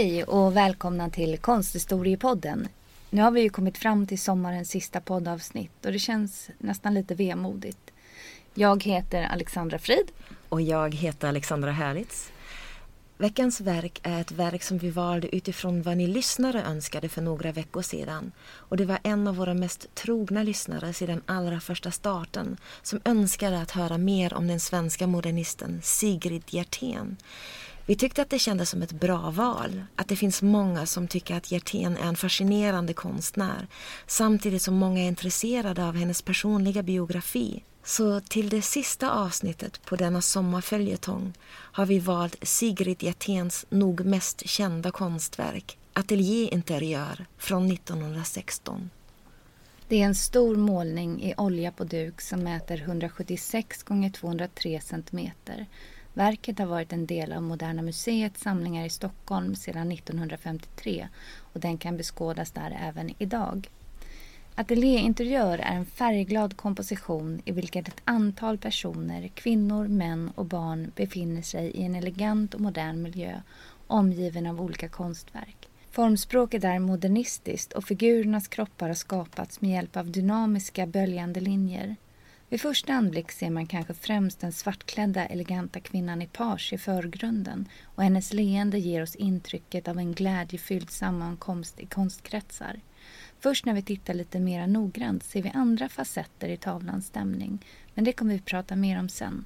Hej och välkomna till Konsthistoriepodden. Nu har vi ju kommit fram till sommarens sista poddavsnitt och det känns nästan lite vemodigt. Jag heter Alexandra Frid. Och jag heter Alexandra Härlitz. Veckans verk är ett verk som vi valde utifrån vad ni lyssnare önskade för några veckor sedan. Och det var en av våra mest trogna lyssnare sedan allra första starten som önskade att höra mer om den svenska modernisten Sigrid Hjertén. Vi tyckte att det kändes som ett bra val. Att det finns många som tycker att Hjertén är en fascinerande konstnär. Samtidigt som många är intresserade av hennes personliga biografi. Så till det sista avsnittet på denna sommarföljetong har vi valt Sigrid Hjerténs nog mest kända konstverk, Ateljéinteriör från 1916. Det är en stor målning i olja på duk som mäter 176 x 203 cm Verket har varit en del av Moderna Museets samlingar i Stockholm sedan 1953 och den kan beskådas där även idag. Ateljéinteriör är en färgglad komposition i vilken ett antal personer, kvinnor, män och barn befinner sig i en elegant och modern miljö omgiven av olika konstverk. Formspråket är modernistiskt och figurernas kroppar har skapats med hjälp av dynamiska böljande linjer. Vid första anblick ser man kanske främst den svartklädda eleganta kvinnan i page i förgrunden och hennes leende ger oss intrycket av en glädjefylld sammankomst i konstkretsar. Först när vi tittar lite mer noggrant ser vi andra facetter i tavlans stämning, men det kommer vi prata mer om sen.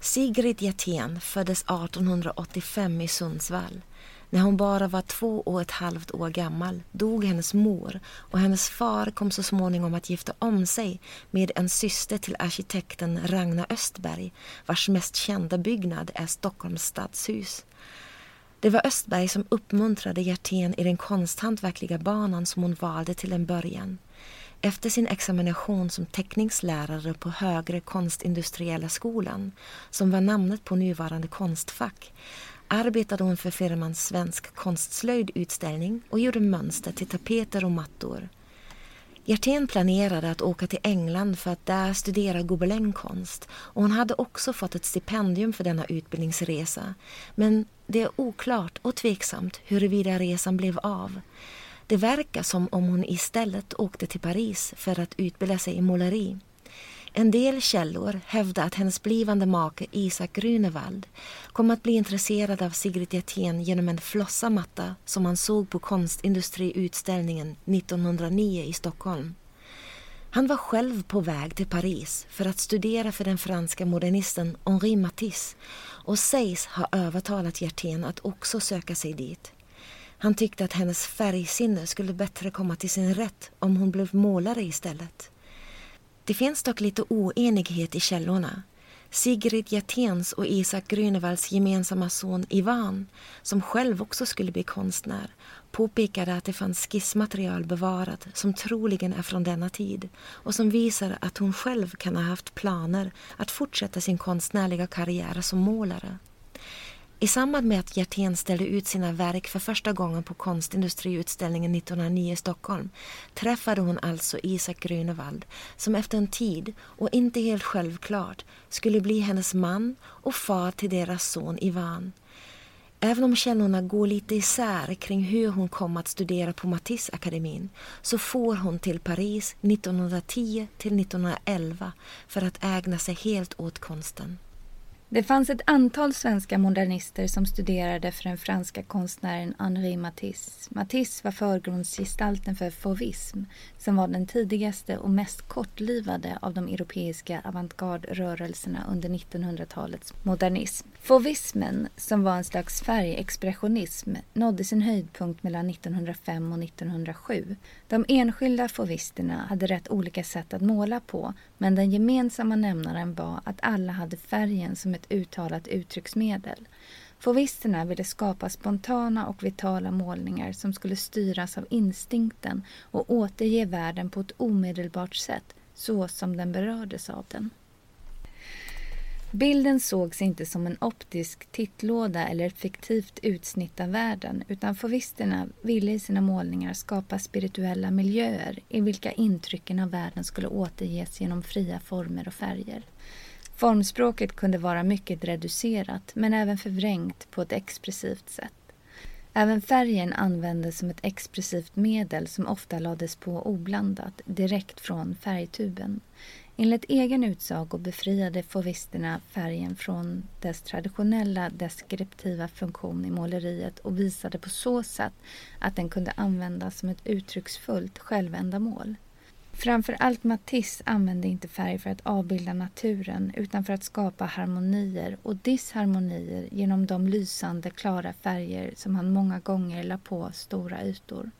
Sigrid Hjertén föddes 1885 i Sundsvall. När hon bara var två och ett halvt år gammal dog hennes mor och hennes far kom så småningom att gifta om sig med en syster till arkitekten Ragnar Östberg vars mest kända byggnad är Stockholms stadshus. Det var Östberg som uppmuntrade Hjertén i den konsthantverkliga banan som hon valde till en början. Efter sin examination som teckningslärare på Högre konstindustriella skolan, som var namnet på nuvarande Konstfack, arbetade hon för firman Svensk konstslöjd utställning och gjorde mönster till tapeter och mattor. Hjertén planerade att åka till England för att där studera gobelängkonst och hon hade också fått ett stipendium för denna utbildningsresa. Men det är oklart och tveksamt huruvida resan blev av. Det verkar som om hon istället åkte till Paris för att utbilda sig i måleri. En del källor hävdar att hennes blivande make Isak Grünewald kom att bli intresserad av Sigrid Hjertén genom en flossamatta som han såg på Konstindustriutställningen 1909 i Stockholm. Han var själv på väg till Paris för att studera för den franska modernisten Henri Matisse och sägs ha övertalat Hjertén att också söka sig dit. Han tyckte att hennes färgsinne skulle bättre komma till sin rätt om hon blev målare istället. Det finns dock lite oenighet i källorna. Sigrid Hjerténs och Isak Grünewalds gemensamma son Ivan, som själv också skulle bli konstnär, påpekade att det fanns skissmaterial bevarat som troligen är från denna tid och som visar att hon själv kan ha haft planer att fortsätta sin konstnärliga karriär som målare. I samband med att Hjertén ställde ut sina verk för första gången på Konstindustriutställningen 1909 i Stockholm träffade hon alltså Isak Grünewald som efter en tid, och inte helt självklart, skulle bli hennes man och far till deras son Ivan. Även om källorna går lite isär kring hur hon kom att studera på Matisse-akademin så får hon till Paris 1910 till 1911 för att ägna sig helt åt konsten. Det fanns ett antal svenska modernister som studerade för den franska konstnären Henri Matisse. Matisse var förgrundsgestalten för fauvism som var den tidigaste och mest kortlivade av de europeiska avantgardrörelserna under 1900-talets modernism. Fauvismen, som var en slags färgexpressionism, nådde sin höjdpunkt mellan 1905 och 1907. De enskilda fauvisterna hade rätt olika sätt att måla på men den gemensamma nämnaren var att alla hade färgen som ett uttalat uttrycksmedel. Fauvisterna ville skapa spontana och vitala målningar som skulle styras av instinkten och återge världen på ett omedelbart sätt, så som den berördes av den. Bilden sågs inte som en optisk tittlåda eller ett fiktivt utsnitt av världen utan fauvisterna ville i sina målningar skapa spirituella miljöer i vilka intrycken av världen skulle återges genom fria former och färger. Formspråket kunde vara mycket reducerat men även förvrängt på ett expressivt sätt. Även färgen användes som ett expressivt medel som ofta lades på oblandat direkt från färgtuben. Enligt egen utsago befriade fauvisterna färgen från dess traditionella deskriptiva funktion i måleriet och visade på så sätt att den kunde användas som ett uttrycksfullt självändamål. Framför allt Matisse använde inte färg för att avbilda naturen utan för att skapa harmonier och disharmonier genom de lysande, klara färger som han många gånger la på stora ytor.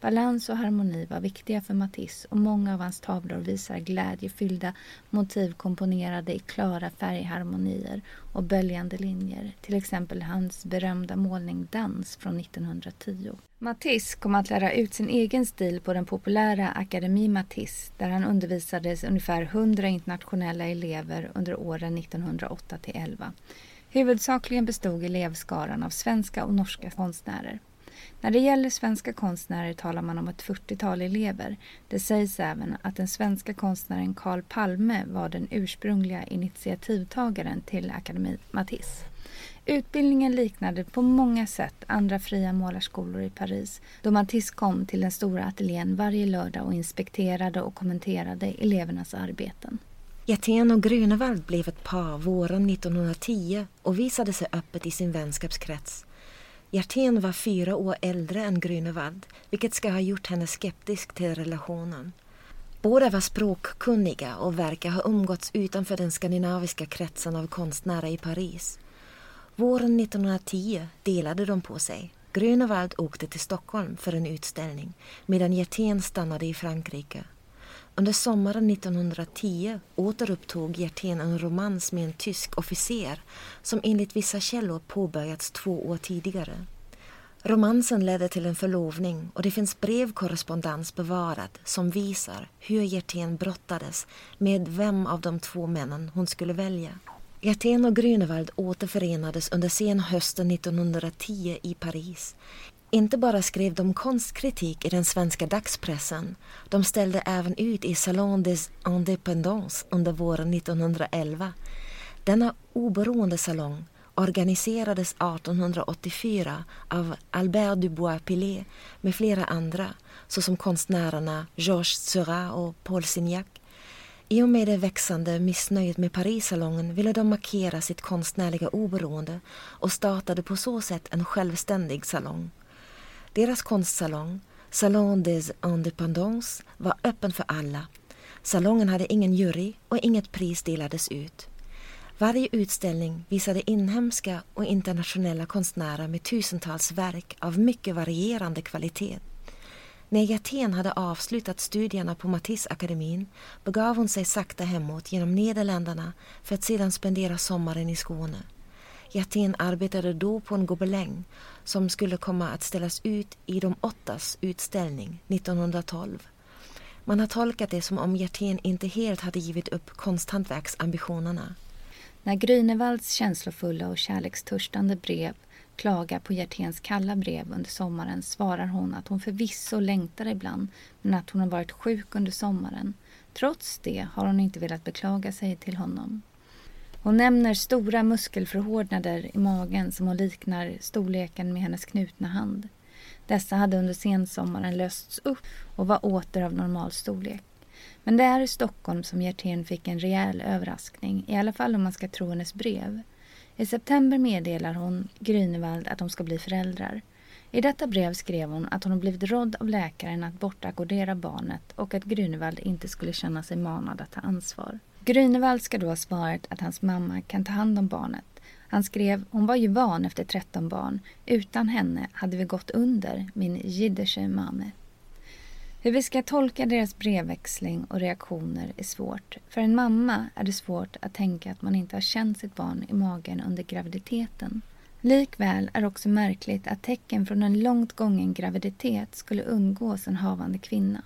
Balans och harmoni var viktiga för Matisse och många av hans tavlor visar glädjefyllda motiv komponerade i klara färgharmonier och böljande linjer. Till exempel hans berömda målning Dans från 1910. Matisse kom att lära ut sin egen stil på den populära Akademi Matisse där han undervisades ungefär 100 internationella elever under åren 1908 till 11. Huvudsakligen bestod elevskaran av svenska och norska konstnärer. När det gäller svenska konstnärer talar man om ett 40-tal elever. Det sägs även att den svenska konstnären Carl Palme var den ursprungliga initiativtagaren till Akademi Matisse. Utbildningen liknade på många sätt andra fria målarskolor i Paris då Matisse kom till den stora ateljén varje lördag och inspekterade och kommenterade elevernas arbeten. Hjertén och Grünewald blev ett par våren 1910 och visade sig öppet i sin vänskapskrets. Hjertén var fyra år äldre än Grünewald vilket ska ha gjort henne skeptisk till relationen. Båda var språkkunniga och verkar ha umgåtts utanför den skandinaviska kretsen av konstnärer i Paris. Våren 1910 delade de på sig. Grünewald åkte till Stockholm för en utställning medan Hjertén stannade i Frankrike. Under sommaren 1910 återupptog Hjertén en romans med en tysk officer som enligt vissa källor påbörjats två år tidigare. Romansen ledde till en förlovning och det finns brevkorrespondens bevarad som visar hur Hjertén brottades med vem av de två männen hon skulle välja. Hjertén och Grünewald återförenades under senhösten 1910 i Paris inte bara skrev de konstkritik i den svenska dagspressen, de ställde även ut i Salon des Indépendants under våren 1911. Denna oberoende salong organiserades 1884 av Albert Dubois-Pillet med flera andra såsom konstnärerna Georges Seurat och Paul Signac. I och med det växande missnöjet med Paris salongen ville de markera sitt konstnärliga oberoende och startade på så sätt en självständig salong. Deras konstsalong, Salon des Indépendants, var öppen för alla. Salongen hade ingen jury och inget pris delades ut. Varje utställning visade inhemska och internationella konstnärer med tusentals verk av mycket varierande kvalitet. När Hjertén hade avslutat studierna på Matisseakademin begav hon sig sakta hemåt genom Nederländerna för att sedan spendera sommaren i Skåne. Hjertén arbetade då på en gobeläng som skulle komma att ställas ut i de åttas utställning 1912. Man har tolkat det som om Hjertén inte helt hade givit upp konsthantverksambitionerna. När Grünewalds känslofulla och kärlekstörstande brev klagar på Hjerténs kalla brev under sommaren svarar hon att hon förvisso längtar ibland men att hon har varit sjuk under sommaren. Trots det har hon inte velat beklaga sig till honom. Hon nämner stora muskelförhårdnader i magen som hon liknar storleken med hennes knutna hand. Dessa hade under sensommaren lösts upp och var åter av normal storlek. Men det är i Stockholm som Hjertén fick en rejäl överraskning, i alla fall om man ska tro hennes brev. I september meddelar hon Grünewald att de ska bli föräldrar. I detta brev skrev hon att hon blivit rådd av läkaren att bortackordera barnet och att Grünewald inte skulle känna sig manad att ta ansvar. Grünewald ska då ha svarat att hans mamma kan ta hand om barnet. Han skrev, hon var ju van efter 13 barn. Utan henne hade vi gått under, min jiddische mame. Hur vi ska tolka deras brevväxling och reaktioner är svårt. För en mamma är det svårt att tänka att man inte har känt sitt barn i magen under graviditeten. Likväl är det också märkligt att tecken från en långt gången graviditet skulle undgås en havande kvinna.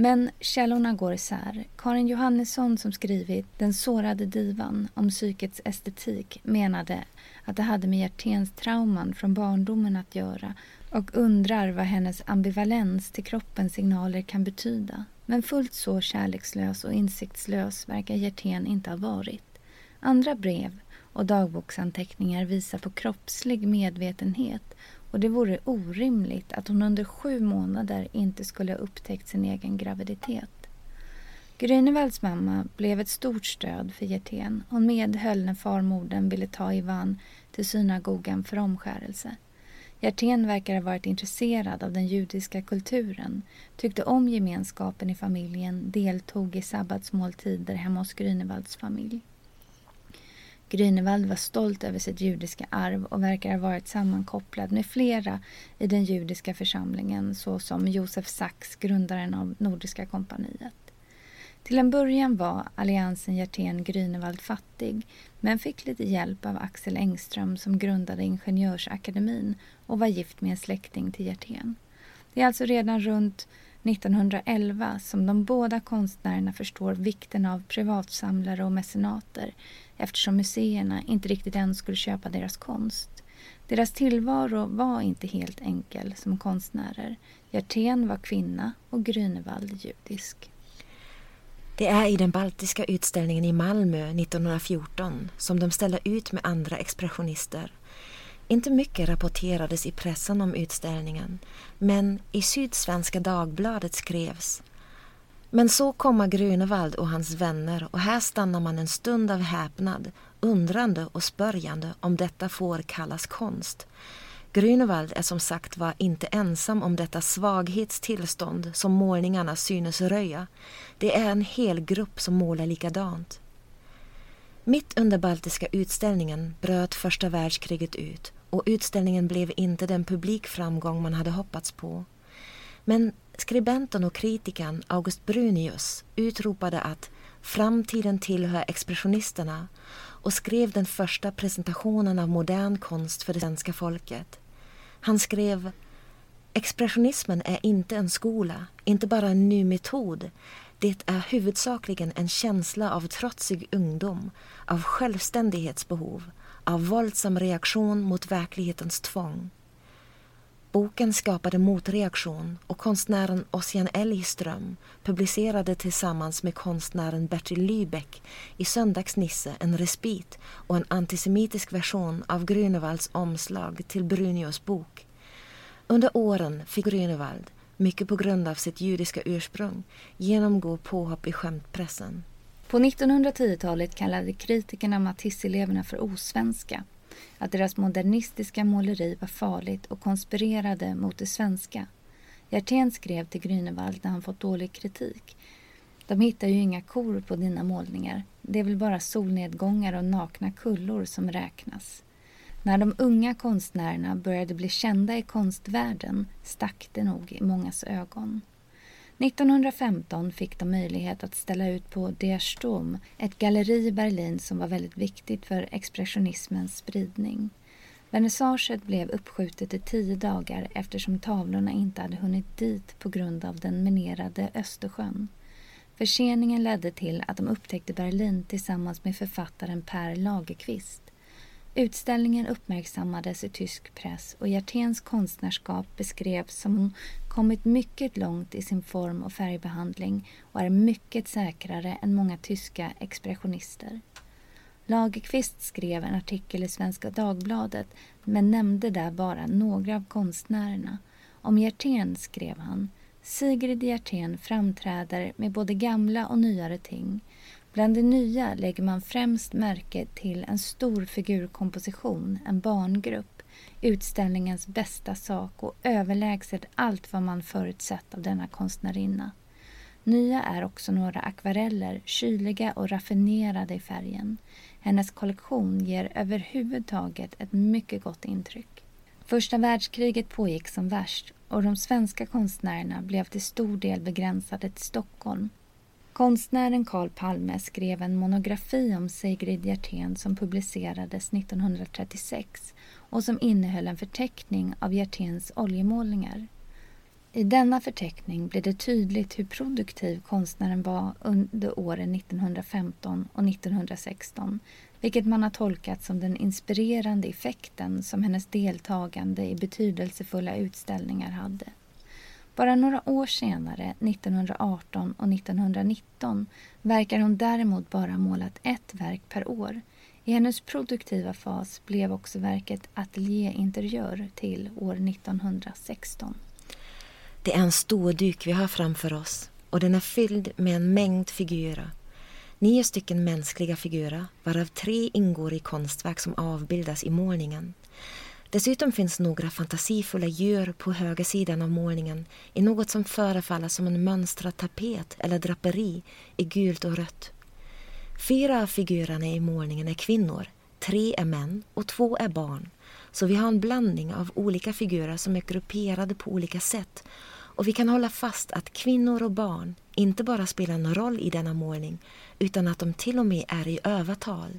Men källorna går isär. Karin Johannesson som skrivit Den sårade divan om psykets estetik menade att det hade med Hjerténs trauman från barndomen att göra och undrar vad hennes ambivalens till kroppens signaler kan betyda. Men fullt så kärlekslös och insiktslös verkar Hjertén inte ha varit. Andra brev och dagboksanteckningar visar på kroppslig medvetenhet och det vore orimligt att hon under sju månader inte skulle ha upptäckt sin egen graviditet. Grünewalds mamma blev ett stort stöd för Hjertén. Hon medhöll när farmodern ville ta Ivan till synagogan för omskärelse. Hjertén verkar ha varit intresserad av den judiska kulturen, tyckte om gemenskapen i familjen, deltog i sabbatsmåltider hemma hos Grünewalds familj. Grünewald var stolt över sitt judiska arv och verkar ha varit sammankopplad med flera i den judiska församlingen såsom Josef Sachs, grundaren av Nordiska kompaniet. Till en början var alliansen Hjertén-Grünewald fattig men fick lite hjälp av Axel Engström som grundade Ingenjörsakademin och var gift med en släkting till Hjertén. Det är alltså redan runt 1911 som de båda konstnärerna förstår vikten av privatsamlare och mecenater eftersom museerna inte riktigt än skulle köpa deras konst. Deras tillvaro var inte helt enkel som konstnärer. Hjertén var kvinna och Grünewald judisk. Det är i den baltiska utställningen i Malmö 1914 som de ställer ut med andra expressionister. Inte mycket rapporterades i pressen om utställningen men i Sydsvenska Dagbladet skrevs men så komma Grünewald och hans vänner och här stannar man en stund av häpnad, undrande och spörjande om detta får kallas konst. Grünewald är som sagt var inte ensam om detta svaghetstillstånd som målningarna synes röja. Det är en hel grupp som målar likadant. Mitt under Baltiska utställningen bröt första världskriget ut och utställningen blev inte den publikframgång man hade hoppats på. Men skribenten och kritikern August Brunius utropade att framtiden tillhör expressionisterna och skrev den första presentationen av modern konst för det svenska folket. Han skrev Expressionismen är inte en skola, inte bara en ny metod. Det är huvudsakligen en känsla av trotsig ungdom, av självständighetsbehov, av våldsam reaktion mot verklighetens tvång. Boken skapade motreaktion och konstnären Ossian Elgström publicerade tillsammans med konstnären Bertil Lübeck i Söndagsnisse en respit och en antisemitisk version av Grünewalds omslag till Brunios bok. Under åren fick Grünewald, mycket på grund av sitt judiska ursprung, genomgå påhopp i skämtpressen. På 1910-talet kallade kritikerna Matisseeleverna för osvenska att deras modernistiska måleri var farligt och konspirerade mot det svenska. Hjertén skrev till Grünewald när han fått dålig kritik. De hittar ju inga kor på dina målningar. Det är väl bara solnedgångar och nakna kullor som räknas. När de unga konstnärerna började bli kända i konstvärlden stack det nog i mångas ögon. 1915 fick de möjlighet att ställa ut på Der Sturm, ett galleri i Berlin som var väldigt viktigt för expressionismens spridning. Vernissaget blev uppskjutet i tio dagar eftersom tavlorna inte hade hunnit dit på grund av den minerade Östersjön. Förseningen ledde till att de upptäckte Berlin tillsammans med författaren Per Lagerkvist. Utställningen uppmärksammades i tysk press och Hjerténs konstnärskap beskrevs som hon kommit mycket långt i sin form och färgbehandling och är mycket säkrare än många tyska expressionister. Lagerqvist skrev en artikel i Svenska Dagbladet men nämnde där bara några av konstnärerna. Om Hjertén skrev han Sigrid Hjertén framträder med både gamla och nyare ting Bland det nya lägger man främst märke till en stor figurkomposition, en barngrupp, utställningens bästa sak och överlägset allt vad man förutsett av denna konstnärinna. Nya är också några akvareller, kyliga och raffinerade i färgen. Hennes kollektion ger överhuvudtaget ett mycket gott intryck. Första världskriget pågick som värst och de svenska konstnärerna blev till stor del begränsade till Stockholm Konstnären Carl Palme skrev en monografi om Sigrid Hjertén som publicerades 1936 och som innehöll en förteckning av Hjerténs oljemålningar. I denna förteckning blir det tydligt hur produktiv konstnären var under åren 1915 och 1916 vilket man har tolkat som den inspirerande effekten som hennes deltagande i betydelsefulla utställningar hade. Bara några år senare, 1918 och 1919, verkar hon däremot bara målat ett verk per år. I hennes produktiva fas blev också verket Atelier Interiör till år 1916. Det är en stor duk vi har framför oss och den är fylld med en mängd figurer. Nio stycken mänskliga figurer, varav tre ingår i konstverk som avbildas i målningen. Dessutom finns några fantasifulla djur på högersidan av målningen i något som förefaller som en mönstrad tapet eller draperi i gult och rött. Fyra av figurerna i målningen är kvinnor, tre är män och två är barn. Så vi har en blandning av olika figurer som är grupperade på olika sätt och vi kan hålla fast att kvinnor och barn inte bara spelar en roll i denna målning utan att de till och med är i övertal.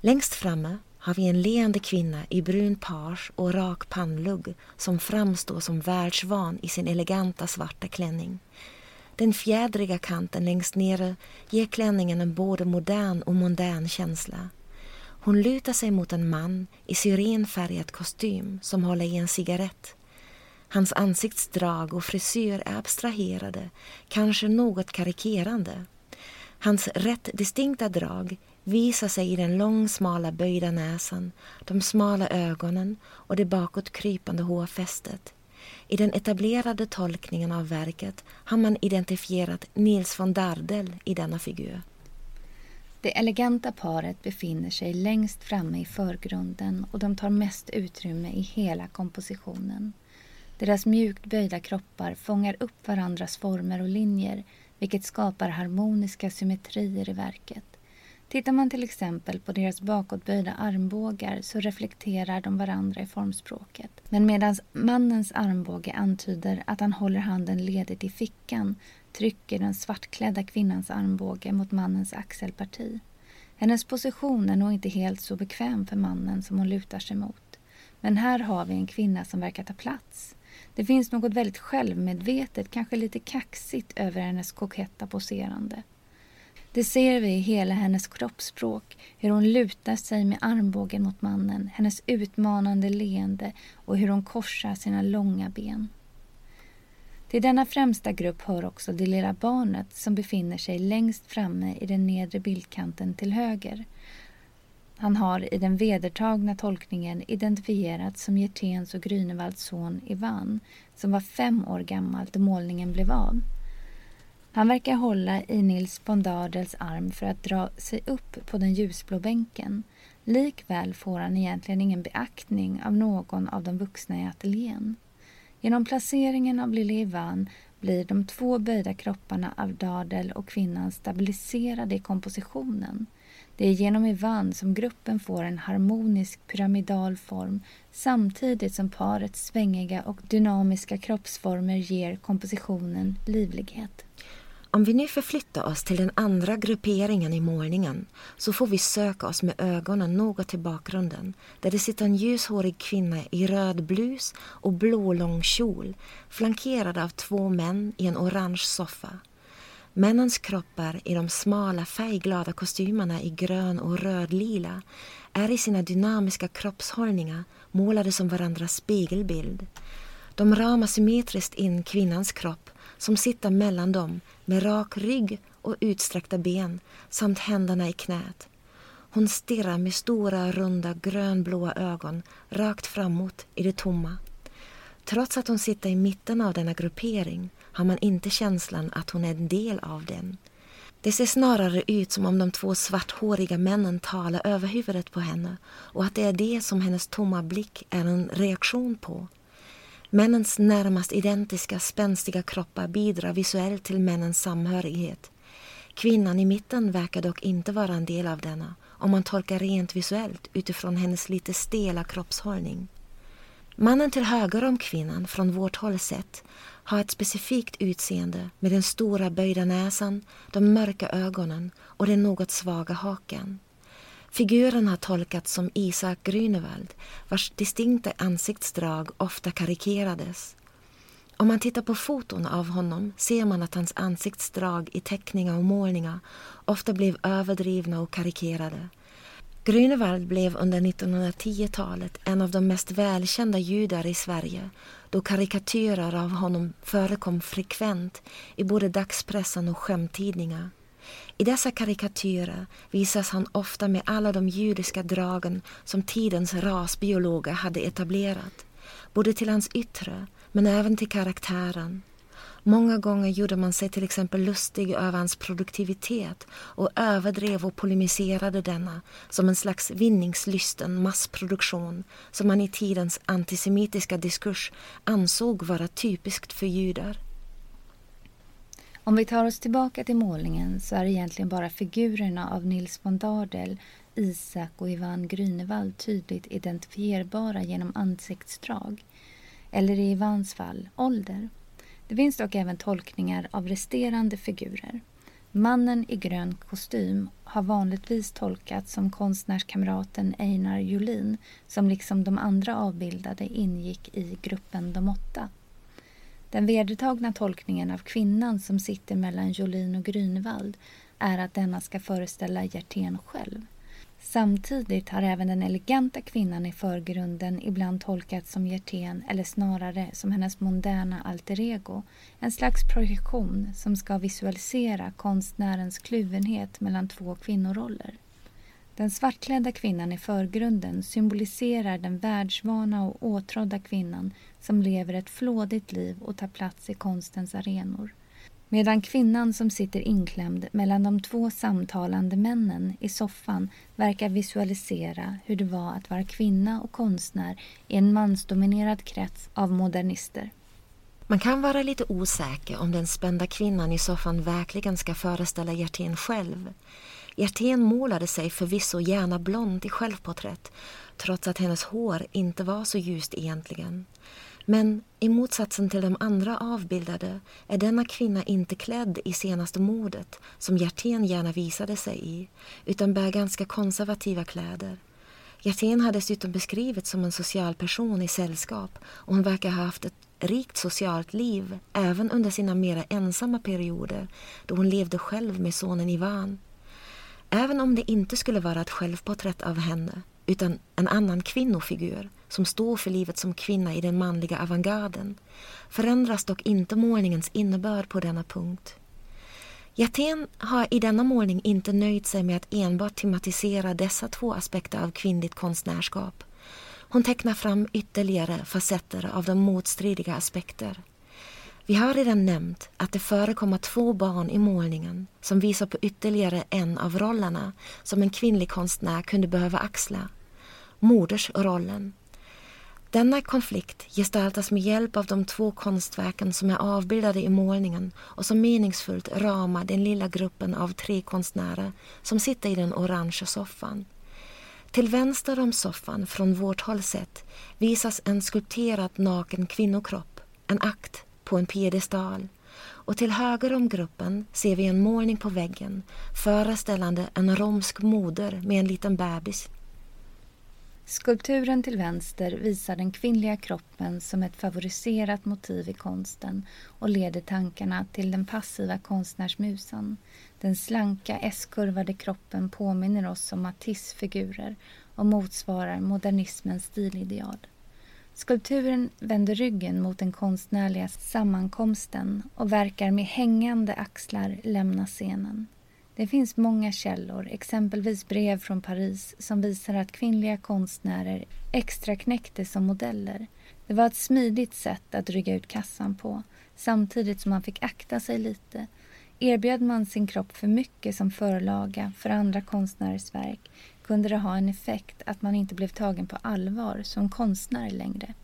Längst framme har vi en leende kvinna i brun page och rak pannlugg som framstår som världsvan i sin eleganta svarta klänning. Den fjädriga kanten längst nere ger klänningen en både modern och mondän känsla. Hon lutar sig mot en man i syrenfärgad kostym som håller i en cigarett. Hans ansiktsdrag och frisyr är abstraherade, kanske något karikerande. Hans rätt distinkta drag visar sig i den långsmala böjda näsan, de smala ögonen och det bakåtkrypande hårfästet. I den etablerade tolkningen av verket har man identifierat Nils von Dardel i denna figur. Det eleganta paret befinner sig längst framme i förgrunden och de tar mest utrymme i hela kompositionen. Deras mjukt böjda kroppar fångar upp varandras former och linjer vilket skapar harmoniska symmetrier i verket. Tittar man till exempel på deras bakåtböjda armbågar så reflekterar de varandra i formspråket. Men medan mannens armbåge antyder att han håller handen ledigt i fickan trycker den svartklädda kvinnans armbåge mot mannens axelparti. Hennes position är nog inte helt så bekväm för mannen som hon lutar sig mot. Men här har vi en kvinna som verkar ta plats. Det finns något väldigt självmedvetet, kanske lite kaxigt över hennes koketta poserande. Det ser vi i hela hennes kroppsspråk, hur hon lutar sig med armbågen mot mannen, hennes utmanande leende och hur hon korsar sina långa ben. Till denna främsta grupp hör också det lilla barnet som befinner sig längst framme i den nedre bildkanten till höger. Han har i den vedertagna tolkningen identifierats som Hjerténs och Grünewalds son Ivan som var fem år gammal då målningen blev av. Han verkar hålla i Nils Bondadels arm för att dra sig upp på den ljusblå bänken. Likväl får han egentligen ingen beaktning av någon av de vuxna i ateljén. Genom placeringen av lille Ivan blir de två böjda kropparna av Dardel och kvinnan stabiliserade i kompositionen. Det är genom Ivan som gruppen får en harmonisk pyramidal form samtidigt som parets svängiga och dynamiska kroppsformer ger kompositionen livlighet. Om vi nu förflyttar oss till den andra grupperingen i målningen så får vi söka oss med ögonen något till bakgrunden där det sitter en ljushårig kvinna i röd blus och blå lång kjol flankerad av två män i en orange soffa. Männens kroppar i de smala färgglada kostymerna i grön och röd lila är i sina dynamiska kroppshållningar målade som varandras spegelbild. De ramar symmetriskt in kvinnans kropp som sitter mellan dem med rak rygg och utsträckta ben samt händerna i knät. Hon stirrar med stora, runda, grönblåa ögon rakt framåt i det tomma. Trots att hon sitter i mitten av denna gruppering har man inte känslan att hon är en del av den. Det ser snarare ut som om de två svarthåriga männen talar över huvudet på henne och att det är det som hennes tomma blick är en reaktion på. Männens närmast identiska spänstiga kroppar bidrar visuellt till männens samhörighet. Kvinnan i mitten verkar dock inte vara en del av denna om man tolkar rent visuellt utifrån hennes lite stela kroppshållning. Mannen till höger om kvinnan, från vårt håll sett, har ett specifikt utseende med den stora böjda näsan, de mörka ögonen och den något svaga haken. Figuren har tolkats som Isak Grünewald vars distinkta ansiktsdrag ofta karikerades. Om man tittar på foton av honom ser man att hans ansiktsdrag i teckningar och målningar ofta blev överdrivna och karikerade. Grünewald blev under 1910-talet en av de mest välkända judar i Sverige då karikatyrer av honom förekom frekvent i både dagspressen och skämttidningar. I dessa karikatyrer visas han ofta med alla de judiska dragen som tidens rasbiologer hade etablerat, både till hans yttre men även till karaktären. Många gånger gjorde man sig till exempel lustig över hans produktivitet och överdrev och polemiserade denna som en slags vinningslysten massproduktion som man i tidens antisemitiska diskurs ansåg vara typiskt för judar. Om vi tar oss tillbaka till målningen så är egentligen bara figurerna av Nils von Dardel, Isak och Ivan Grünewald tydligt identifierbara genom ansiktsdrag, eller i Ivans fall ålder. Det finns dock även tolkningar av resterande figurer. Mannen i grön kostym har vanligtvis tolkats som konstnärskamraten Einar Jolin som liksom de andra avbildade ingick i gruppen De åtta. Den vedertagna tolkningen av kvinnan som sitter mellan Jolin och Grünewald är att denna ska föreställa Hjertén själv. Samtidigt har även den eleganta kvinnan i förgrunden ibland tolkats som Hjertén eller snarare som hennes moderna alter ego, en slags projektion som ska visualisera konstnärens kluvenhet mellan två kvinnoroller. Den svartklädda kvinnan i förgrunden symboliserar den världsvana och åtrådda kvinnan som lever ett flådigt liv och tar plats i konstens arenor. Medan kvinnan som sitter inklämd mellan de två samtalande männen i soffan verkar visualisera hur det var att vara kvinna och konstnär i en mansdominerad krets av modernister. Man kan vara lite osäker om den spända kvinnan i soffan verkligen ska föreställa Hjertén själv. Hjertén målade sig förvisso gärna blond i självporträtt trots att hennes hår inte var så ljust egentligen. Men i motsatsen till de andra avbildade är denna kvinna inte klädd i senaste modet som Hjertén gärna visade sig i utan bär ganska konservativa kläder. Hjertén har dessutom beskrivits som en social person i sällskap och hon verkar ha haft ett rikt socialt liv även under sina mera ensamma perioder då hon levde själv med sonen Ivan. Även om det inte skulle vara ett självporträtt av henne utan en annan kvinnofigur som står för livet som kvinna i den manliga avantgarden förändras dock inte målningens innebörd på denna punkt. Hjertén har i denna målning inte nöjt sig med att enbart tematisera dessa två aspekter av kvinnligt konstnärskap. Hon tecknar fram ytterligare facetter av de motstridiga aspekter. Vi har redan nämnt att det förekommer två barn i målningen som visar på ytterligare en av rollerna som en kvinnlig konstnär kunde behöva axla. Modersrollen. Denna konflikt gestaltas med hjälp av de två konstverken som är avbildade i målningen och som meningsfullt ramar den lilla gruppen av tre konstnärer som sitter i den orangea soffan. Till vänster om soffan, från vårt håll sett, visas en skulpterad naken kvinnokropp, en akt på en piedestal. Och till höger om gruppen ser vi en målning på väggen föreställande en romsk moder med en liten bebis Skulpturen till vänster visar den kvinnliga kroppen som ett favoriserat motiv i konsten och leder tankarna till den passiva konstnärsmusan. Den slanka S-kurvade kroppen påminner oss om Matisse-figurer och motsvarar modernismens stilideal. Skulpturen vänder ryggen mot den konstnärliga sammankomsten och verkar med hängande axlar lämna scenen. Det finns många källor, exempelvis brev från Paris som visar att kvinnliga konstnärer extraknäcktes som modeller. Det var ett smidigt sätt att rygga ut kassan på, samtidigt som man fick akta sig lite. Erbjöd man sin kropp för mycket som förlaga för andra konstnärers verk kunde det ha en effekt att man inte blev tagen på allvar som konstnär längre.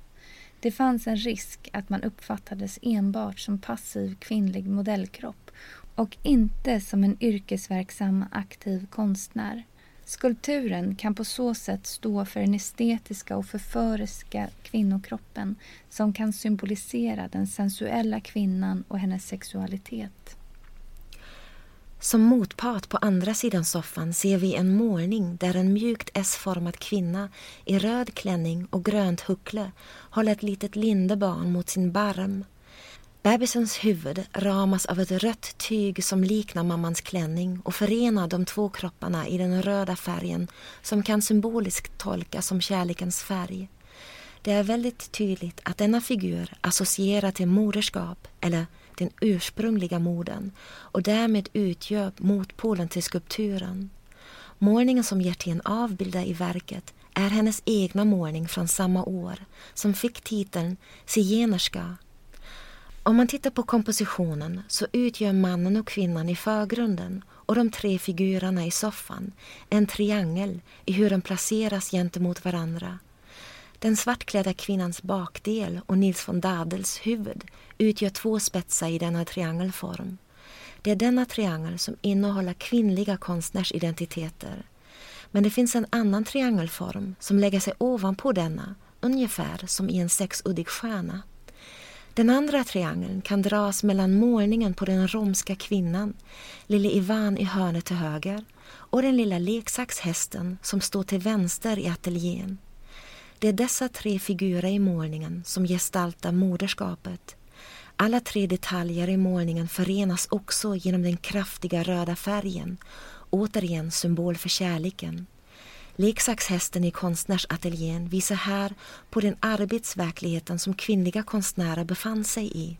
Det fanns en risk att man uppfattades enbart som passiv kvinnlig modellkropp och inte som en yrkesverksam aktiv konstnär. Skulpturen kan på så sätt stå för den estetiska och förföriska kvinnokroppen som kan symbolisera den sensuella kvinnan och hennes sexualitet. Som motpart på andra sidan soffan ser vi en målning där en mjukt S-formad kvinna i röd klänning och grönt huckle håller ett litet lindebarn mot sin barm. Bebisens huvud ramas av ett rött tyg som liknar mammans klänning och förenar de två kropparna i den röda färgen som kan symboliskt tolkas som kärlekens färg. Det är väldigt tydligt att denna figur associerar till moderskap eller den ursprungliga modern och därmed utgör motpolen till skulpturen. Målningen som Hjertén avbildar i verket är hennes egna målning från samma år som fick titeln Zigenerska. Om man tittar på kompositionen så utgör mannen och kvinnan i förgrunden och de tre figurerna i soffan en triangel i hur de placeras gentemot varandra. Den svartklädda kvinnans bakdel och Nils von Dadels huvud utgör två spetsar i denna triangelform. Det är denna triangel som innehåller kvinnliga konstnärsidentiteter. Men det finns en annan triangelform som lägger sig ovanpå denna, ungefär som i en sexuddig stjärna. Den andra triangeln kan dras mellan målningen på den romska kvinnan, lille Ivan i hörnet till höger, och den lilla leksakshästen som står till vänster i ateljén. Det är dessa tre figurer i målningen som gestaltar moderskapet. Alla tre detaljer i målningen förenas också genom den kraftiga röda färgen, återigen symbol för kärleken. Leksakshästen i konstnärsateljén visar här på den arbetsverkligheten som kvinnliga konstnärer befann sig i.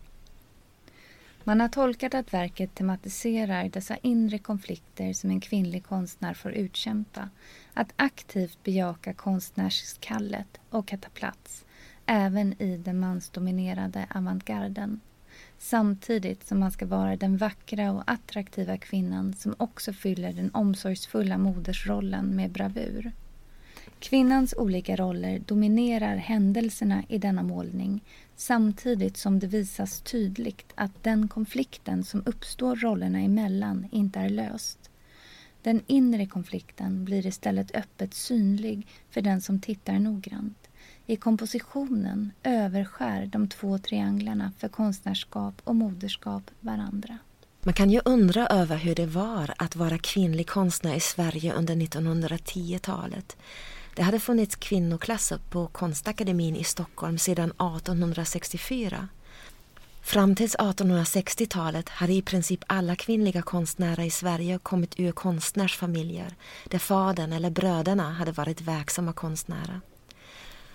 Man har tolkat att verket tematiserar dessa inre konflikter som en kvinnlig konstnär får utkämpa. Att aktivt bejaka konstnärskallet och att ta plats, även i den mansdominerade avantgarden. Samtidigt som man ska vara den vackra och attraktiva kvinnan som också fyller den omsorgsfulla modersrollen med bravur. Kvinnans olika roller dominerar händelserna i denna målning samtidigt som det visas tydligt att den konflikten som uppstår rollerna emellan inte är löst. Den inre konflikten blir istället öppet synlig för den som tittar noggrant. I kompositionen överskär de två trianglarna för konstnärskap och moderskap varandra. Man kan ju undra över hur det var att vara kvinnlig konstnär i Sverige under 1910-talet. Det hade funnits kvinnoklasser på Konstakademin i Stockholm sedan 1864. Fram till 1860-talet hade i princip alla kvinnliga konstnärer i Sverige kommit ur konstnärsfamiljer där fadern eller bröderna hade varit verksamma konstnärer.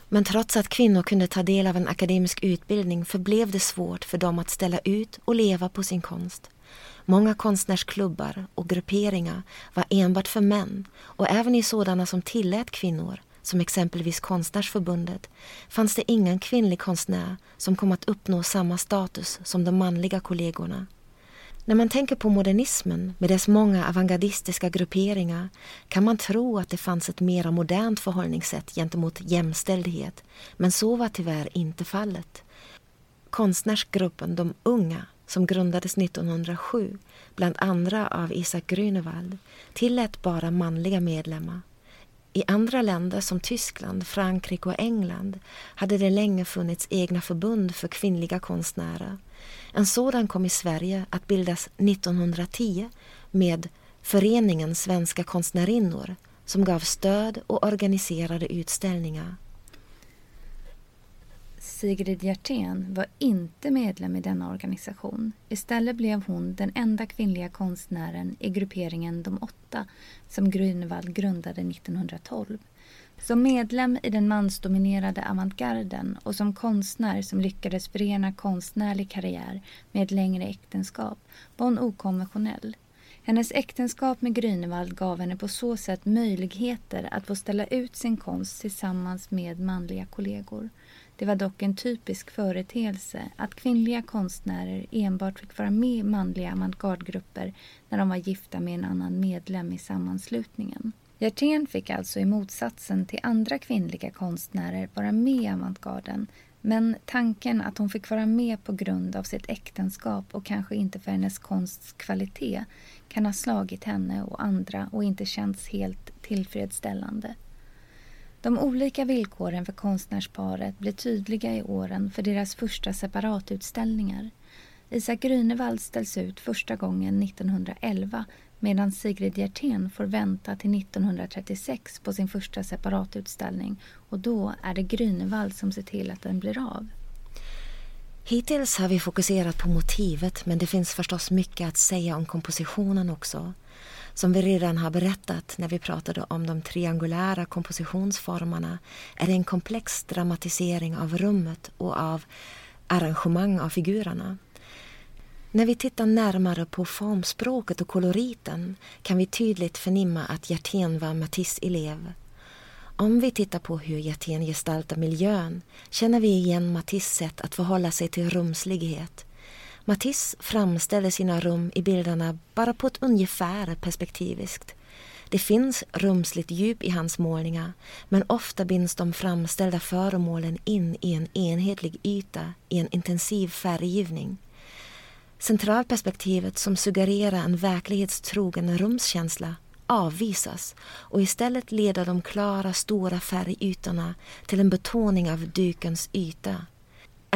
Men trots att kvinnor kunde ta del av en akademisk utbildning förblev det svårt för dem att ställa ut och leva på sin konst. Många konstnärsklubbar och grupperingar var enbart för män och även i sådana som tillät kvinnor, som exempelvis Konstnärsförbundet, fanns det ingen kvinnlig konstnär som kom att uppnå samma status som de manliga kollegorna. När man tänker på modernismen med dess många avantgardistiska grupperingar kan man tro att det fanns ett mera modernt förhållningssätt gentemot jämställdhet, men så var tyvärr inte fallet. Konstnärsgruppen De unga som grundades 1907, bland andra av Isak Grünewald, tillät bara manliga medlemmar. I andra länder som Tyskland, Frankrike och England hade det länge funnits egna förbund för kvinnliga konstnärer. En sådan kom i Sverige att bildas 1910 med Föreningen Svenska konstnärinnor som gav stöd och organiserade utställningar. Sigrid Hjertén var inte medlem i denna organisation. Istället blev hon den enda kvinnliga konstnären i grupperingen De åtta som Grünewald grundade 1912. Som medlem i den mansdominerade avantgarden och som konstnär som lyckades förena konstnärlig karriär med ett längre äktenskap var hon okonventionell. Hennes äktenskap med Grünewald gav henne på så sätt möjligheter att få ställa ut sin konst tillsammans med manliga kollegor. Det var dock en typisk företeelse att kvinnliga konstnärer enbart fick vara med i manliga avantgardgrupper när de var gifta med en annan medlem i sammanslutningen. Hjertén fick alltså i motsatsen till andra kvinnliga konstnärer vara med i avantgarden Men tanken att hon fick vara med på grund av sitt äktenskap och kanske inte för hennes konsts kvalitet kan ha slagit henne och andra och inte känts helt tillfredsställande. De olika villkoren för konstnärsparet blir tydliga i åren för deras första separatutställningar. Isak Grünewald ställs ut första gången 1911 medan Sigrid Hjertén får vänta till 1936 på sin första separatutställning och då är det Grünewald som ser till att den blir av. Hittills har vi fokuserat på motivet men det finns förstås mycket att säga om kompositionen också. Som vi redan har berättat när vi pratade om de triangulära kompositionsformerna är det en komplex dramatisering av rummet och av arrangemang av figurerna. När vi tittar närmare på formspråket och koloriten kan vi tydligt förnimma att Hjertén var Matisse elev. Om vi tittar på hur Hjertén gestaltar miljön känner vi igen Matisse sätt att förhålla sig till rumslighet. Matisse framställer sina rum i bilderna bara på ett ungefär perspektiviskt. Det finns rumsligt djup i hans målningar men ofta binds de framställda föremålen in i en enhetlig yta i en intensiv färggivning. Centralperspektivet som suggererar en verklighetstrogen rumskänsla avvisas och istället leder de klara stora färgytorna till en betoning av dukens yta.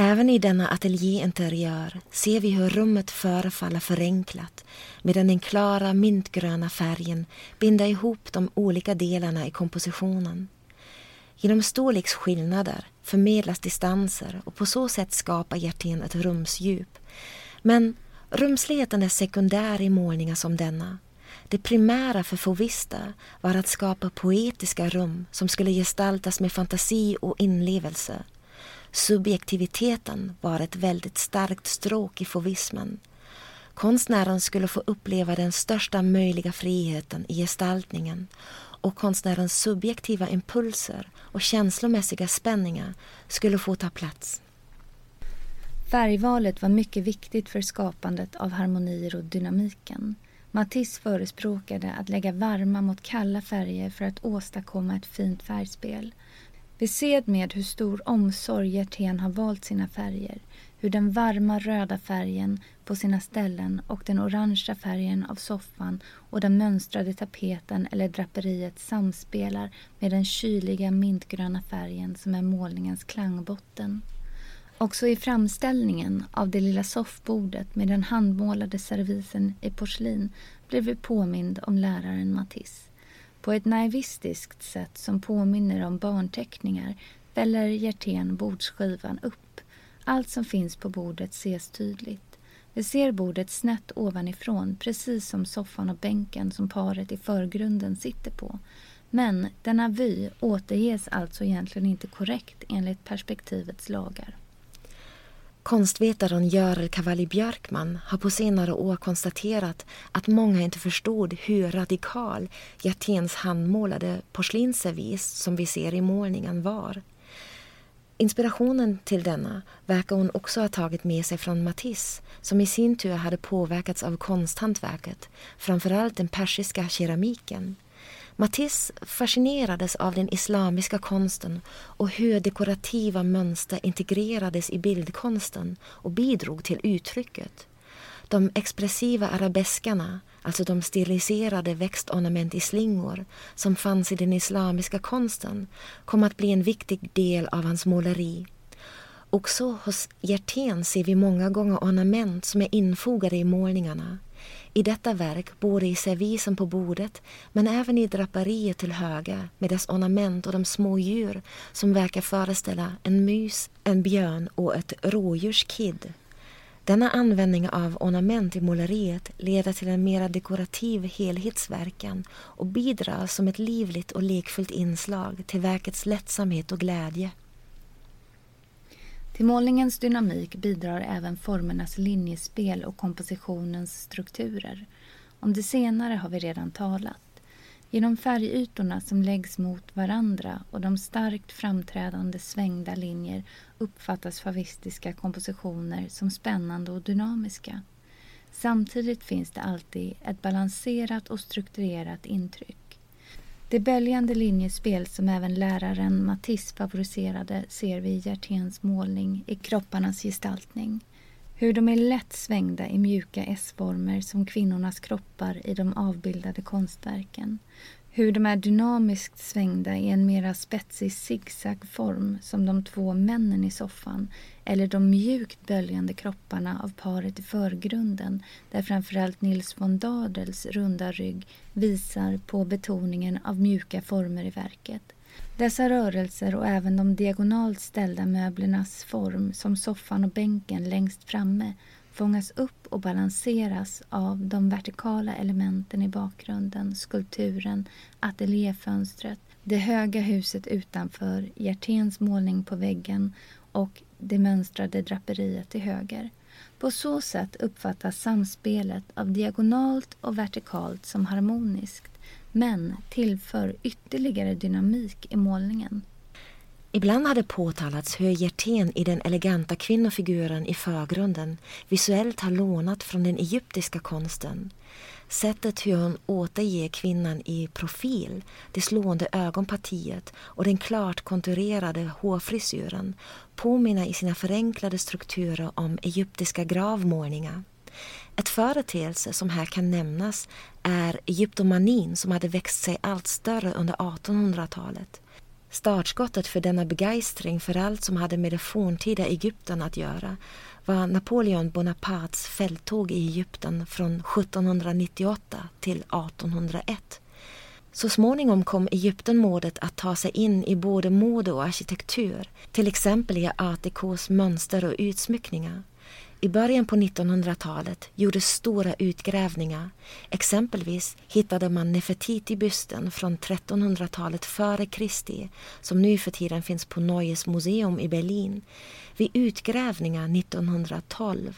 Även i denna ateljéinteriör ser vi hur rummet förefaller förenklat medan den klara mintgröna färgen binder ihop de olika delarna i kompositionen. Genom storleksskillnader förmedlas distanser och på så sätt skapar Hjertén ett rumsdjup men rumsligheten är sekundär i målningar som denna. Det primära för Fovista var att skapa poetiska rum som skulle gestaltas med fantasi och inlevelse. Subjektiviteten var ett väldigt starkt stråk i fovismen. Konstnären skulle få uppleva den största möjliga friheten i gestaltningen och konstnärens subjektiva impulser och känslomässiga spänningar skulle få ta plats. Färgvalet var mycket viktigt för skapandet av harmonier och dynamiken. Matisse förespråkade att lägga varma mot kalla färger för att åstadkomma ett fint färgspel. Vi ser med hur stor omsorg Hjertén har valt sina färger. Hur den varma röda färgen på sina ställen och den orangea färgen av soffan och den mönstrade tapeten eller draperiet samspelar med den kyliga mintgröna färgen som är målningens klangbotten. Också i framställningen av det lilla soffbordet med den handmålade servisen i porslin blev vi påmind om läraren Matisse. På ett naivistiskt sätt som påminner om barnteckningar fäller Hjertén bordsskivan upp. Allt som finns på bordet ses tydligt. Vi ser bordet snett ovanifrån, precis som soffan och bänken som paret i förgrunden sitter på. Men denna vy återges alltså egentligen inte korrekt enligt perspektivets lagar. Konstvetaren Görel Cavalli Björkman har på senare år konstaterat att många inte förstod hur radikal Hjerténs handmålade porslinsservis som vi ser i målningen var. Inspirationen till denna verkar hon också ha tagit med sig från Matisse som i sin tur hade påverkats av konsthantverket, framförallt den persiska keramiken. Matisse fascinerades av den islamiska konsten och hur dekorativa mönster integrerades i bildkonsten och bidrog till uttrycket. De expressiva arabeskarna, alltså de stiliserade växtornament i slingor som fanns i den islamiska konsten, kom att bli en viktig del av hans måleri. Också hos Hjertén ser vi många gånger ornament som är infogade i målningarna. I detta verk, både i servisen på bordet men även i draperiet till höger med dess ornament och de små djur som verkar föreställa en mus, en björn och ett rådjurskid. Denna användning av ornament i måleriet leder till en mera dekorativ helhetsverkan och bidrar som ett livligt och lekfullt inslag till verkets lättsamhet och glädje. Till målningens dynamik bidrar även formernas linjespel och kompositionens strukturer. Om det senare har vi redan talat. Genom färgytorna som läggs mot varandra och de starkt framträdande svängda linjer uppfattas favistiska kompositioner som spännande och dynamiska. Samtidigt finns det alltid ett balanserat och strukturerat intryck. Det böljande linjespel som även läraren Matisse favoriserade ser vi i Hjerténs målning i kropparnas gestaltning. Hur de är lätt svängda i mjuka S-former som kvinnornas kroppar i de avbildade konstverken. Hur de är dynamiskt svängda i en mera spetsig zigzagform som de två männen i soffan eller de mjukt böljande kropparna av paret i förgrunden där framförallt Nils von Dadels runda rygg visar på betoningen av mjuka former i verket. Dessa rörelser och även de diagonalt ställda möblernas form som soffan och bänken längst framme fångas upp och balanseras av de vertikala elementen i bakgrunden, skulpturen, ateljéfönstret, det höga huset utanför, Hjerténs målning på väggen och det mönstrade draperiet till höger. På så sätt uppfattas samspelet av diagonalt och vertikalt som harmoniskt men tillför ytterligare dynamik i målningen. Ibland har det påtalats hur Hjertén i den eleganta kvinnofiguren i förgrunden visuellt har lånat från den egyptiska konsten. Sättet hur hon återger kvinnan i profil, det slående ögonpartiet och den klart konturerade hårfrisyren påminner i sina förenklade strukturer om egyptiska gravmålningar. Ett företeelse som här kan nämnas är egyptomanin som hade växt sig allt större under 1800-talet. Startskottet för denna begeistring för allt som hade med det forntida Egypten att göra var Napoleon Bonapartes fälttåg i Egypten från 1798 till 1801. Så småningom kom Egyptenmodet att ta sig in i både mode och arkitektur, till exempel i art décos mönster och utsmyckningar. I början på 1900-talet gjordes stora utgrävningar. Exempelvis hittade man Nefertiti-bysten från 1300-talet före Kristi som nu för tiden finns på Neues Museum i Berlin vid utgrävningar 1912.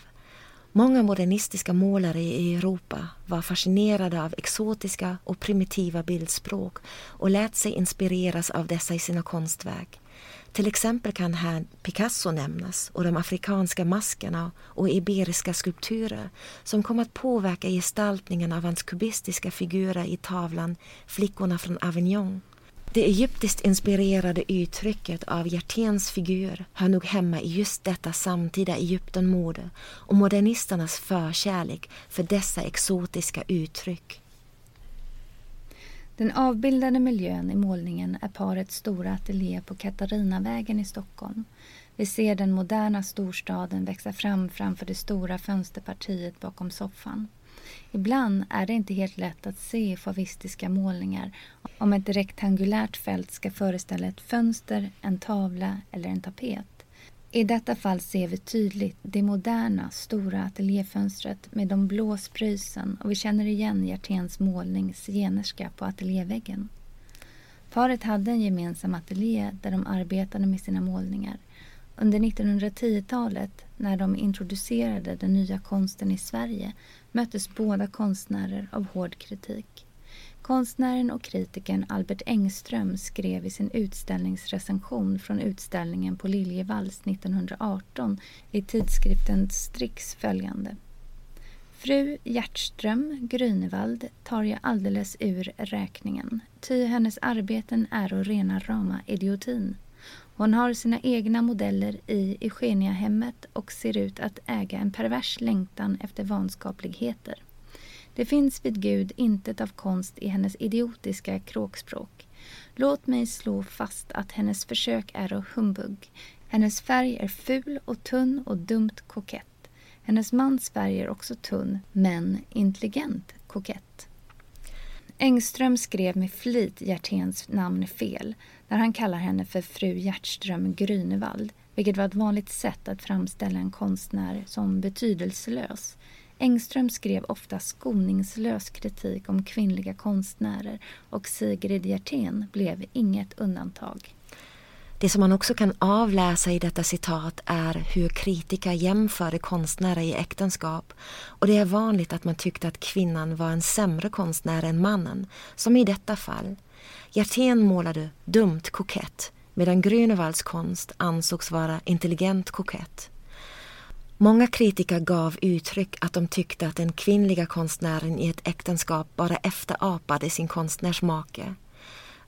Många modernistiska målare i Europa var fascinerade av exotiska och primitiva bildspråk och lät sig inspireras av dessa i sina konstverk. Till exempel kan här Picasso nämnas och de afrikanska maskerna och iberiska skulpturer som kom att påverka gestaltningen av hans kubistiska figurer i tavlan Flickorna från Avignon. Det egyptiskt inspirerade uttrycket av Hjerténs figur hör nog hemma i just detta samtida Egyptenmode och modernisternas förkärlek för dessa exotiska uttryck. Den avbildade miljön i målningen är parets stora ateljé på Katarinavägen i Stockholm. Vi ser den moderna storstaden växa fram framför det stora fönsterpartiet bakom soffan. Ibland är det inte helt lätt att se favistiska målningar om ett rektangulärt fält ska föreställa ett fönster, en tavla eller en tapet. I detta fall ser vi tydligt det moderna, stora ateljéfönstret med de blå sprysen och vi känner igen Hjerténs målning Zigenerska på ateljéväggen. Paret hade en gemensam ateljé där de arbetade med sina målningar. Under 1910-talet, när de introducerade den nya konsten i Sverige, möttes båda konstnärer av hård kritik. Konstnären och kritikern Albert Engström skrev i sin utställningsrecension från utställningen på Liljevalchs 1918 i tidskriften Strix följande. Fru Hjertström Grünewald tar jag alldeles ur räkningen, ty hennes arbeten är rena rama idiotin. Hon har sina egna modeller i Eugeniahemmet och ser ut att äga en pervers längtan efter vanskapligheter. Det finns vid Gud intet av konst i hennes idiotiska kråkspråk. Låt mig slå fast att hennes försök är humbug. Hennes färg är ful och tunn och dumt kokett. Hennes mans färg är också tunn, men intelligent kokett. Engström skrev med flit Hjerténs namn fel när han kallar henne för fru Hjertström Grünewald, vilket var ett vanligt sätt att framställa en konstnär som betydelselös. Engström skrev ofta skoningslös kritik om kvinnliga konstnärer och Sigrid Hjertén blev inget undantag. Det som man också kan avläsa i detta citat är hur kritiker jämförde konstnärer i äktenskap och det är vanligt att man tyckte att kvinnan var en sämre konstnär än mannen, som i detta fall. Hjertén målade dumt kokett medan Grünewalds konst ansågs vara intelligent kokett. Många kritiker gav uttryck att de tyckte att den kvinnliga konstnären i ett äktenskap bara efterapade sin konstnärsmake.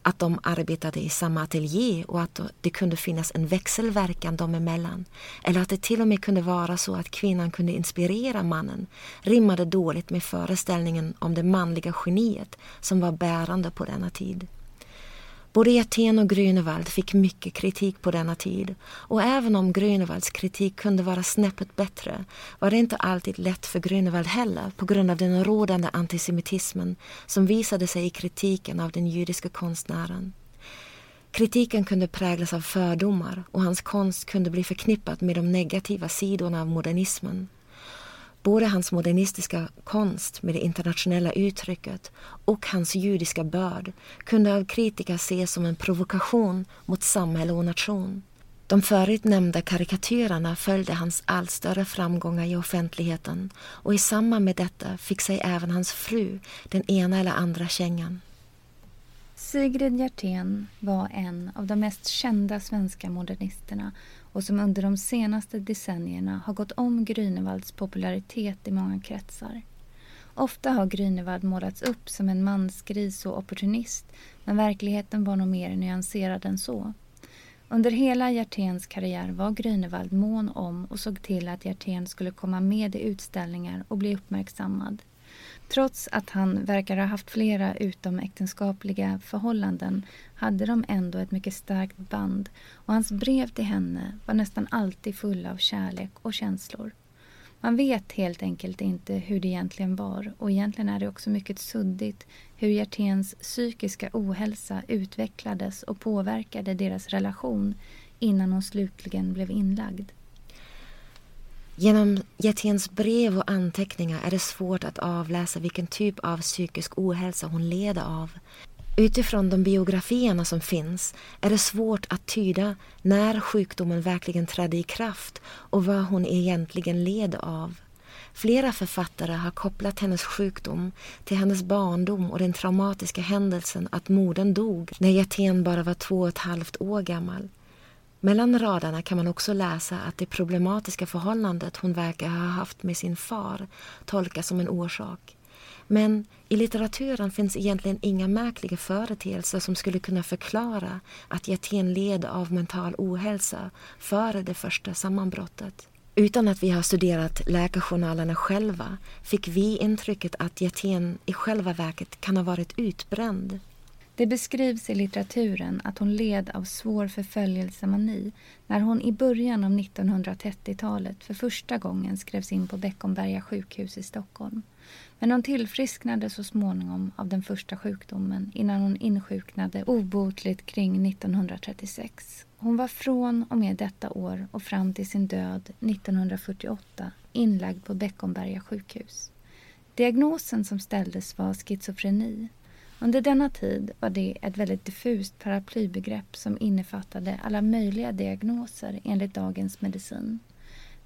att de arbetade i samma ateljé och att det kunde finnas en växelverkan dem emellan. Eller att det till och med kunde vara så att kvinnan kunde inspirera mannen rimmade dåligt med föreställningen om det manliga geniet som var bärande på denna tid. Både Aten och Grünewald fick mycket kritik på denna tid och även om Grünewalds kritik kunde vara snäppet bättre var det inte alltid lätt för Grünewald heller på grund av den rådande antisemitismen som visade sig i kritiken av den judiska konstnären. Kritiken kunde präglas av fördomar och hans konst kunde bli förknippad med de negativa sidorna av modernismen. Både hans modernistiska konst med det internationella uttrycket och hans judiska börd kunde av kritiker ses som en provokation mot samhälle och nation. De förut nämnda karikatyrerna följde hans allt större framgångar i offentligheten och i samband med detta fick sig även hans fru den ena eller andra kängan. Sigrid Hjertén var en av de mest kända svenska modernisterna och som under de senaste decennierna har gått om Grünewalds popularitet i många kretsar. Ofta har Grünewald målats upp som en mansgris och opportunist men verkligheten var nog mer nyanserad än så. Under hela Hjerténs karriär var Grünewald mån om och såg till att Hjertén skulle komma med i utställningar och bli uppmärksammad. Trots att han verkar ha haft flera utomäktenskapliga förhållanden hade de ändå ett mycket starkt band och hans brev till henne var nästan alltid fulla av kärlek och känslor. Man vet helt enkelt inte hur det egentligen var och egentligen är det också mycket suddigt hur Hjerténs psykiska ohälsa utvecklades och påverkade deras relation innan hon slutligen blev inlagd. Genom Hjerténs brev och anteckningar är det svårt att avläsa vilken typ av psykisk ohälsa hon led av. Utifrån de biografierna som finns är det svårt att tyda när sjukdomen verkligen trädde i kraft och vad hon egentligen led av. Flera författare har kopplat hennes sjukdom till hennes barndom och den traumatiska händelsen att modern dog när Hjertén bara var två och ett halvt år gammal. Mellan raderna kan man också läsa att det problematiska förhållandet hon verkar ha haft med sin far tolkas som en orsak. Men i litteraturen finns egentligen inga märkliga företeelser som skulle kunna förklara att Jatén led av mental ohälsa före det första sammanbrottet. Utan att vi har studerat läkarjournalerna själva fick vi intrycket att Jatén i själva verket kan ha varit utbränd det beskrivs i litteraturen att hon led av svår förföljelsemani när hon i början av 1930-talet för första gången skrevs in på Beckomberga sjukhus i Stockholm. Men hon tillfrisknade så småningom av den första sjukdomen innan hon insjuknade obotligt kring 1936. Hon var från och med detta år och fram till sin död 1948 inlagd på Beckomberga sjukhus. Diagnosen som ställdes var schizofreni under denna tid var det ett väldigt diffust paraplybegrepp som innefattade alla möjliga diagnoser enligt dagens medicin.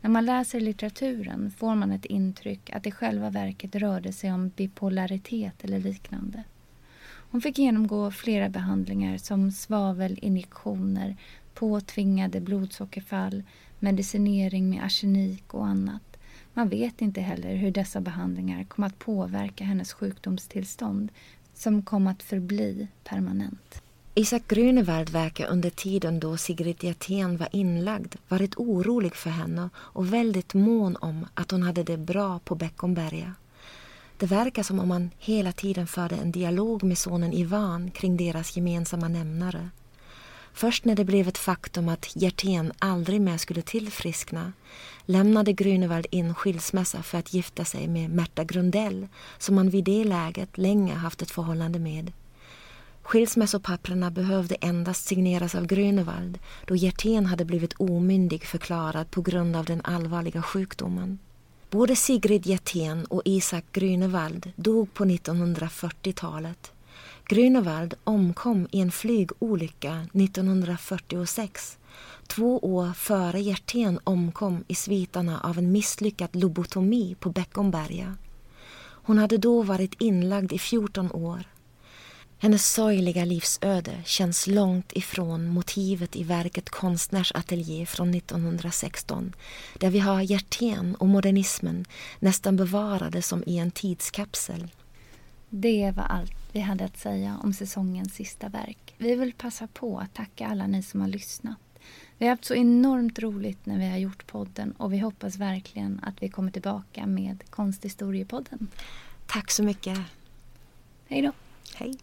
När man läser litteraturen får man ett intryck att det i själva verket rörde sig om bipolaritet eller liknande. Hon fick genomgå flera behandlingar som svavelinjektioner, påtvingade blodsockerfall, medicinering med arsenik och annat. Man vet inte heller hur dessa behandlingar kom att påverka hennes sjukdomstillstånd som kom att förbli permanent. Isak Grünewald verkar under tiden då Sigrid Hjertén var inlagd varit orolig för henne och väldigt mån om att hon hade det bra på Beckomberga. Det verkar som om han hela tiden förde en dialog med sonen Ivan kring deras gemensamma nämnare. Först när det blev ett faktum att Hjertén aldrig mer skulle tillfriskna lämnade Grünewald in skilsmässa för att gifta sig med Märta Grundell som han vid det läget länge haft ett förhållande med. Skilsmässopapperna behövde endast signeras av Grünewald då Hjertén hade blivit omyndig förklarad på grund av den allvarliga sjukdomen. Både Sigrid Hjertén och Isak Grünewald dog på 1940-talet Grünewald omkom i en flygolycka 1946 två år före Hjertén omkom i svitarna av en misslyckad lobotomi på Beckomberga. Hon hade då varit inlagd i 14 år. Hennes sorgliga livsöde känns långt ifrån motivet i verket Konstnärsateljé från 1916 där vi har Hjertén och modernismen nästan bevarade som i en tidskapsel. Det var allt vi hade att säga om säsongens sista verk. Vi vill passa på att tacka alla ni som har lyssnat. Vi har haft så enormt roligt när vi har gjort podden och vi hoppas verkligen att vi kommer tillbaka med Konsthistoriepodden. Tack så mycket. Hej då. Hej.